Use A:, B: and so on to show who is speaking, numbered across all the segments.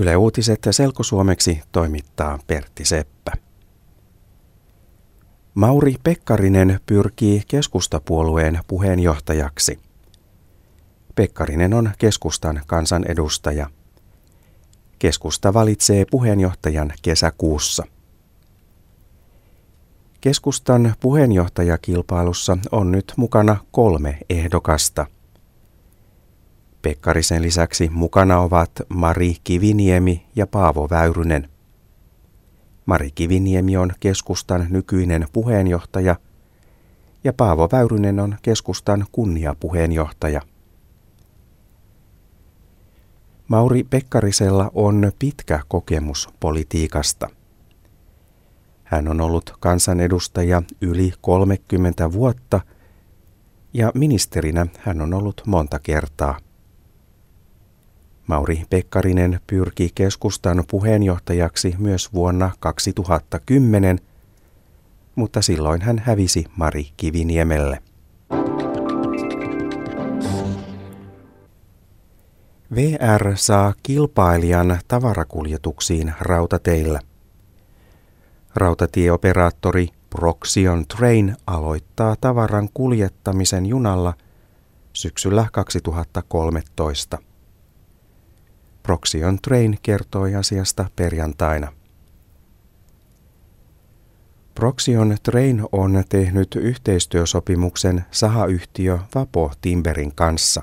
A: Yle Uutiset selkosuomeksi toimittaa Pertti Seppä. Mauri Pekkarinen pyrkii keskustapuolueen puheenjohtajaksi. Pekkarinen on keskustan kansanedustaja. Keskusta valitsee puheenjohtajan kesäkuussa. Keskustan puheenjohtajakilpailussa on nyt mukana kolme ehdokasta – Pekkarisen lisäksi mukana ovat Mari Kiviniemi ja Paavo Väyrynen. Mari Kiviniemi on keskustan nykyinen puheenjohtaja ja Paavo Väyrynen on keskustan kunniapuheenjohtaja. Mauri Pekkarisella on pitkä kokemus politiikasta. Hän on ollut kansanedustaja yli 30 vuotta ja ministerinä hän on ollut monta kertaa. Mauri Pekkarinen pyrki keskustan puheenjohtajaksi myös vuonna 2010, mutta silloin hän hävisi Mari Kiviniemelle. VR saa kilpailijan tavarakuljetuksiin rautateillä. Rautatieoperaattori Proxion Train aloittaa tavaran kuljettamisen junalla syksyllä 2013. Proxion Train kertoi asiasta perjantaina. Proxion Train on tehnyt yhteistyösopimuksen sahayhtiö Vapo Timberin kanssa.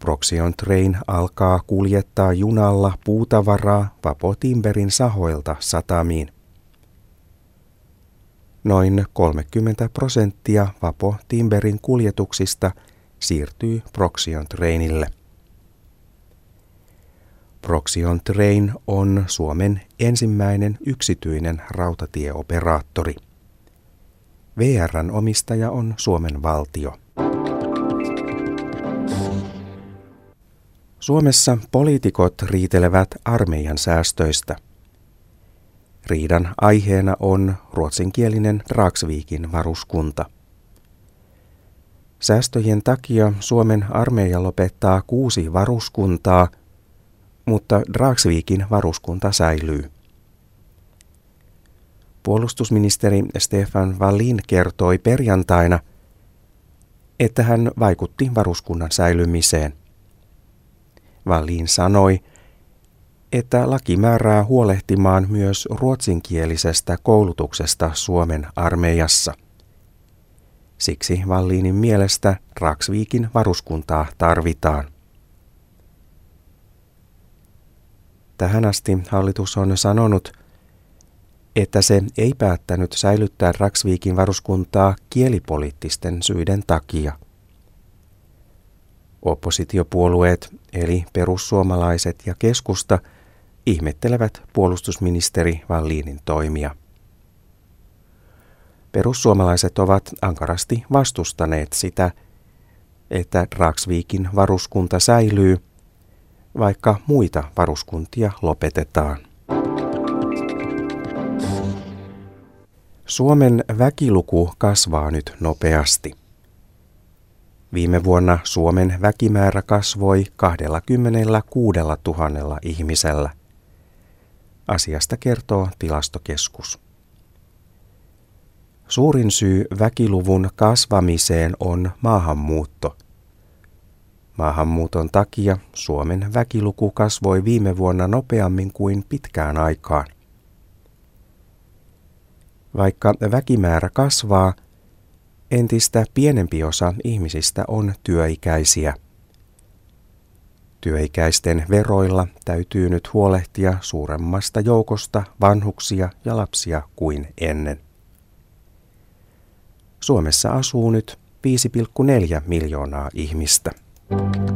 A: Proxion Train alkaa kuljettaa junalla puutavaraa Vapo Timberin sahoilta satamiin. Noin 30 prosenttia Vapo Timberin kuljetuksista siirtyy Proxion Trainille. Proxion Train on Suomen ensimmäinen yksityinen rautatieoperaattori. VRn omistaja on Suomen valtio. Suomessa poliitikot riitelevät armeijan säästöistä. Riidan aiheena on ruotsinkielinen Dragsvikin varuskunta. Säästöjen takia Suomen armeija lopettaa kuusi varuskuntaa – mutta Dragsvikin varuskunta säilyy. Puolustusministeri Stefan Wallin kertoi perjantaina, että hän vaikutti varuskunnan säilymiseen. Wallin sanoi, että laki määrää huolehtimaan myös ruotsinkielisestä koulutuksesta Suomen armeijassa. Siksi Wallinin mielestä Dragsvikin varuskuntaa tarvitaan. Tähän asti hallitus on sanonut, että se ei päättänyt säilyttää Raksviikin varuskuntaa kielipoliittisten syiden takia. Oppositiopuolueet eli perussuomalaiset ja keskusta ihmettelevät puolustusministeri Wallinin toimia. Perussuomalaiset ovat ankarasti vastustaneet sitä, että Dragsvikin varuskunta säilyy – vaikka muita varuskuntia lopetetaan. Suomen väkiluku kasvaa nyt nopeasti. Viime vuonna Suomen väkimäärä kasvoi 26 000 ihmisellä. Asiasta kertoo tilastokeskus. Suurin syy väkiluvun kasvamiseen on maahanmuutto – Maahanmuuton takia Suomen väkiluku kasvoi viime vuonna nopeammin kuin pitkään aikaan. Vaikka väkimäärä kasvaa, entistä pienempi osa ihmisistä on työikäisiä. Työikäisten veroilla täytyy nyt huolehtia suuremmasta joukosta vanhuksia ja lapsia kuin ennen. Suomessa asuu nyt 5,4 miljoonaa ihmistä. Thank you.